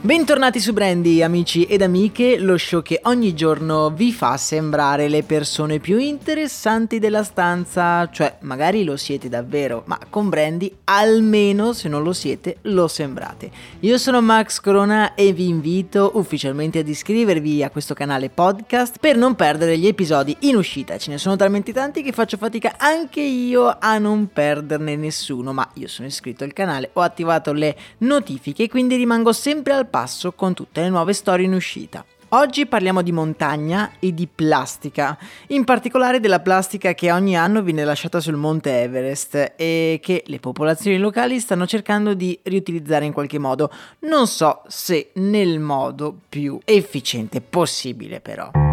Bentornati su Brandy, amici ed amiche, lo show che ogni giorno vi fa sembrare le persone più interessanti della stanza, cioè magari lo siete davvero, ma con Brandy almeno se non lo siete lo sembrate. Io sono Max Corona e vi invito ufficialmente ad iscrivervi a questo canale podcast per non perdere gli episodi in uscita. Ce ne sono talmente tanti che faccio fatica anche io a non perderne nessuno, ma io sono iscritto al canale, ho attivato le notifiche, quindi rimango sempre al passo con tutte le nuove storie in uscita. Oggi parliamo di montagna e di plastica, in particolare della plastica che ogni anno viene lasciata sul monte Everest e che le popolazioni locali stanno cercando di riutilizzare in qualche modo. Non so se nel modo più efficiente possibile però.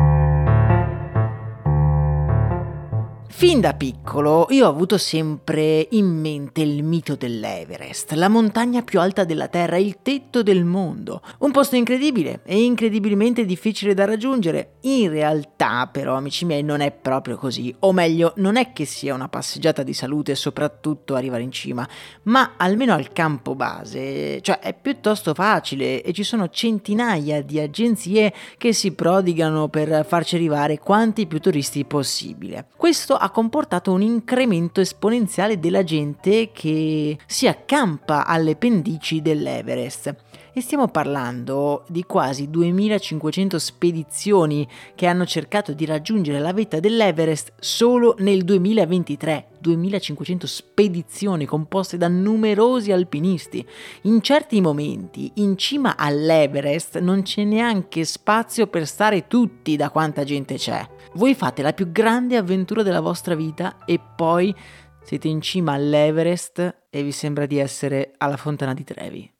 Fin da piccolo io ho avuto sempre in mente il mito dell'Everest, la montagna più alta della Terra, il tetto del mondo. Un posto incredibile e incredibilmente difficile da raggiungere. In realtà, però, amici miei, non è proprio così. O meglio, non è che sia una passeggiata di salute soprattutto arrivare in cima, ma almeno al campo base, cioè è piuttosto facile e ci sono centinaia di agenzie che si prodigano per farci arrivare quanti più turisti possibile. Questo ha comportato un incremento esponenziale della gente che si accampa alle pendici dell'Everest. E stiamo parlando di quasi 2500 spedizioni che hanno cercato di raggiungere la vetta dell'Everest solo nel 2023. 2500 spedizioni composte da numerosi alpinisti. In certi momenti, in cima all'Everest, non c'è neanche spazio per stare tutti da quanta gente c'è. Voi fate la più grande avventura della vostra vita e poi siete in cima all'Everest e vi sembra di essere alla Fontana di Trevi.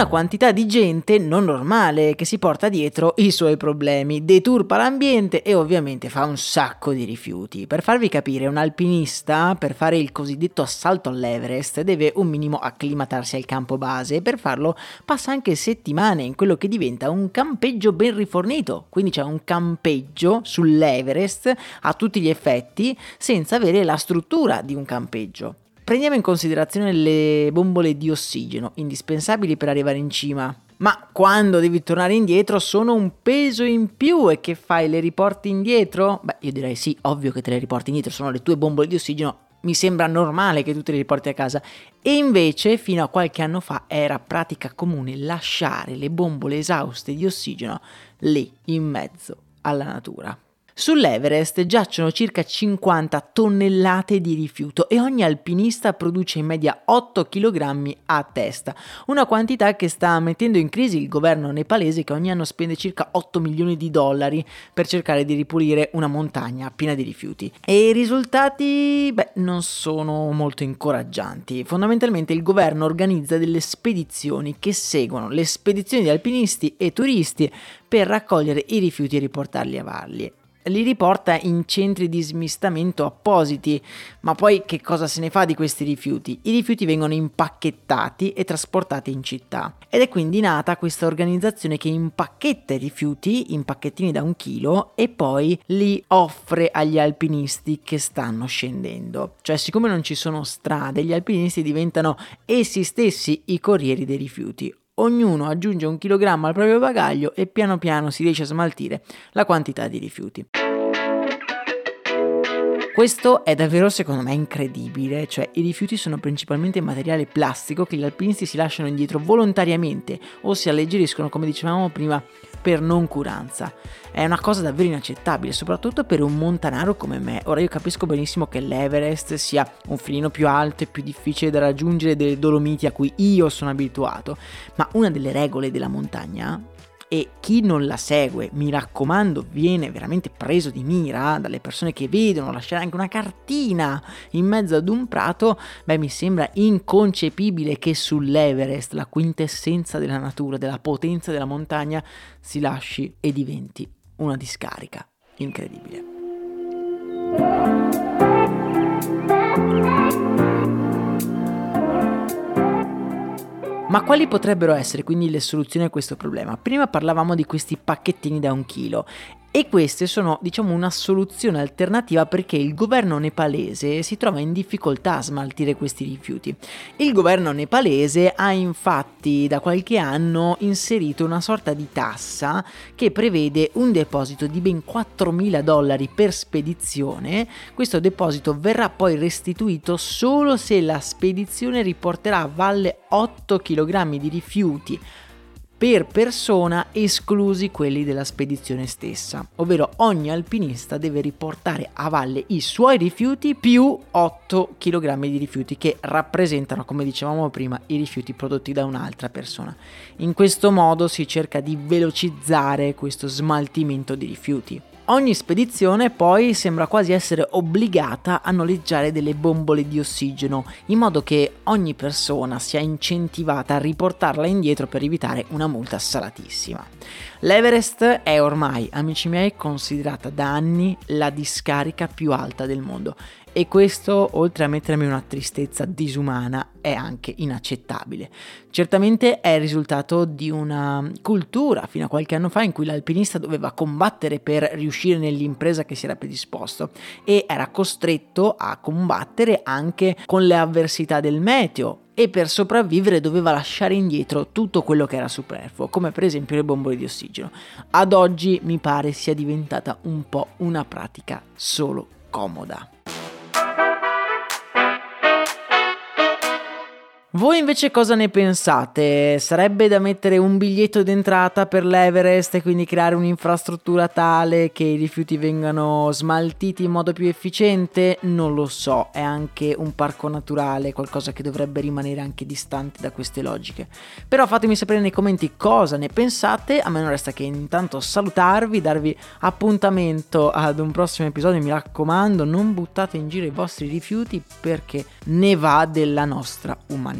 Una quantità di gente non normale che si porta dietro i suoi problemi, deturpa l'ambiente e ovviamente fa un sacco di rifiuti. Per farvi capire, un alpinista per fare il cosiddetto assalto all'Everest deve un minimo acclimatarsi al campo base e per farlo passa anche settimane in quello che diventa un campeggio ben rifornito, quindi c'è un campeggio sull'Everest a tutti gli effetti senza avere la struttura di un campeggio. Prendiamo in considerazione le bombole di ossigeno, indispensabili per arrivare in cima. Ma quando devi tornare indietro sono un peso in più e che fai? Le riporti indietro? Beh, io direi sì, ovvio che te le riporti indietro, sono le tue bombole di ossigeno, mi sembra normale che tu te le riporti a casa. E invece, fino a qualche anno fa, era pratica comune lasciare le bombole esauste di ossigeno lì, in mezzo alla natura. Sull'Everest giacciono circa 50 tonnellate di rifiuto e ogni alpinista produce in media 8 kg a testa, una quantità che sta mettendo in crisi il governo nepalese che ogni anno spende circa 8 milioni di dollari per cercare di ripulire una montagna piena di rifiuti. E i risultati, beh, non sono molto incoraggianti. Fondamentalmente il governo organizza delle spedizioni che seguono le spedizioni di alpinisti e turisti per raccogliere i rifiuti e riportarli a valle li riporta in centri di smistamento appositi. Ma poi che cosa se ne fa di questi rifiuti? I rifiuti vengono impacchettati e trasportati in città. Ed è quindi nata questa organizzazione che impacchetta i rifiuti in pacchettini da un chilo e poi li offre agli alpinisti che stanno scendendo. Cioè, siccome non ci sono strade, gli alpinisti diventano essi stessi i corrieri dei rifiuti ognuno aggiunge un chilogrammo al proprio bagaglio e piano piano si riesce a smaltire la quantità di rifiuti. Questo è davvero secondo me incredibile, cioè i rifiuti sono principalmente materiale plastico che gli alpinisti si lasciano indietro volontariamente o si alleggeriscono come dicevamo prima per noncuranza. È una cosa davvero inaccettabile, soprattutto per un montanaro come me. Ora io capisco benissimo che l'Everest sia un filino più alto e più difficile da raggiungere delle Dolomiti a cui io sono abituato, ma una delle regole della montagna e chi non la segue, mi raccomando, viene veramente preso di mira dalle persone che vedono lasciare anche una cartina in mezzo ad un prato, beh mi sembra inconcepibile che sull'Everest, la quintessenza della natura, della potenza della montagna, si lasci e diventi una discarica. Incredibile. Ma quali potrebbero essere quindi le soluzioni a questo problema? Prima parlavamo di questi pacchettini da un chilo e queste sono, diciamo, una soluzione alternativa perché il governo nepalese si trova in difficoltà a smaltire questi rifiuti. Il governo nepalese ha infatti da qualche anno inserito una sorta di tassa che prevede un deposito di ben 4.000 dollari per spedizione. Questo deposito verrà poi restituito solo se la spedizione riporterà a valle 8 kg di rifiuti per persona esclusi quelli della spedizione stessa, ovvero ogni alpinista deve riportare a valle i suoi rifiuti più 8 kg di rifiuti che rappresentano, come dicevamo prima, i rifiuti prodotti da un'altra persona. In questo modo si cerca di velocizzare questo smaltimento di rifiuti. Ogni spedizione poi sembra quasi essere obbligata a noleggiare delle bombole di ossigeno, in modo che ogni persona sia incentivata a riportarla indietro per evitare una multa salatissima. L'Everest è ormai, amici miei, considerata da anni la discarica più alta del mondo e questo, oltre a mettermi una tristezza disumana, è anche inaccettabile. Certamente è il risultato di una cultura fino a qualche anno fa in cui l'alpinista doveva combattere per riuscire nell'impresa che si era predisposto e era costretto a combattere anche con le avversità del meteo e per sopravvivere doveva lasciare indietro tutto quello che era superfluo, come per esempio le bombole di ossigeno. Ad oggi mi pare sia diventata un po' una pratica solo comoda. Voi invece cosa ne pensate? Sarebbe da mettere un biglietto d'entrata per l'Everest e quindi creare un'infrastruttura tale che i rifiuti vengano smaltiti in modo più efficiente? Non lo so, è anche un parco naturale, qualcosa che dovrebbe rimanere anche distante da queste logiche. Però fatemi sapere nei commenti cosa ne pensate, a me non resta che intanto salutarvi, darvi appuntamento ad un prossimo episodio, mi raccomando, non buttate in giro i vostri rifiuti perché ne va della nostra umanità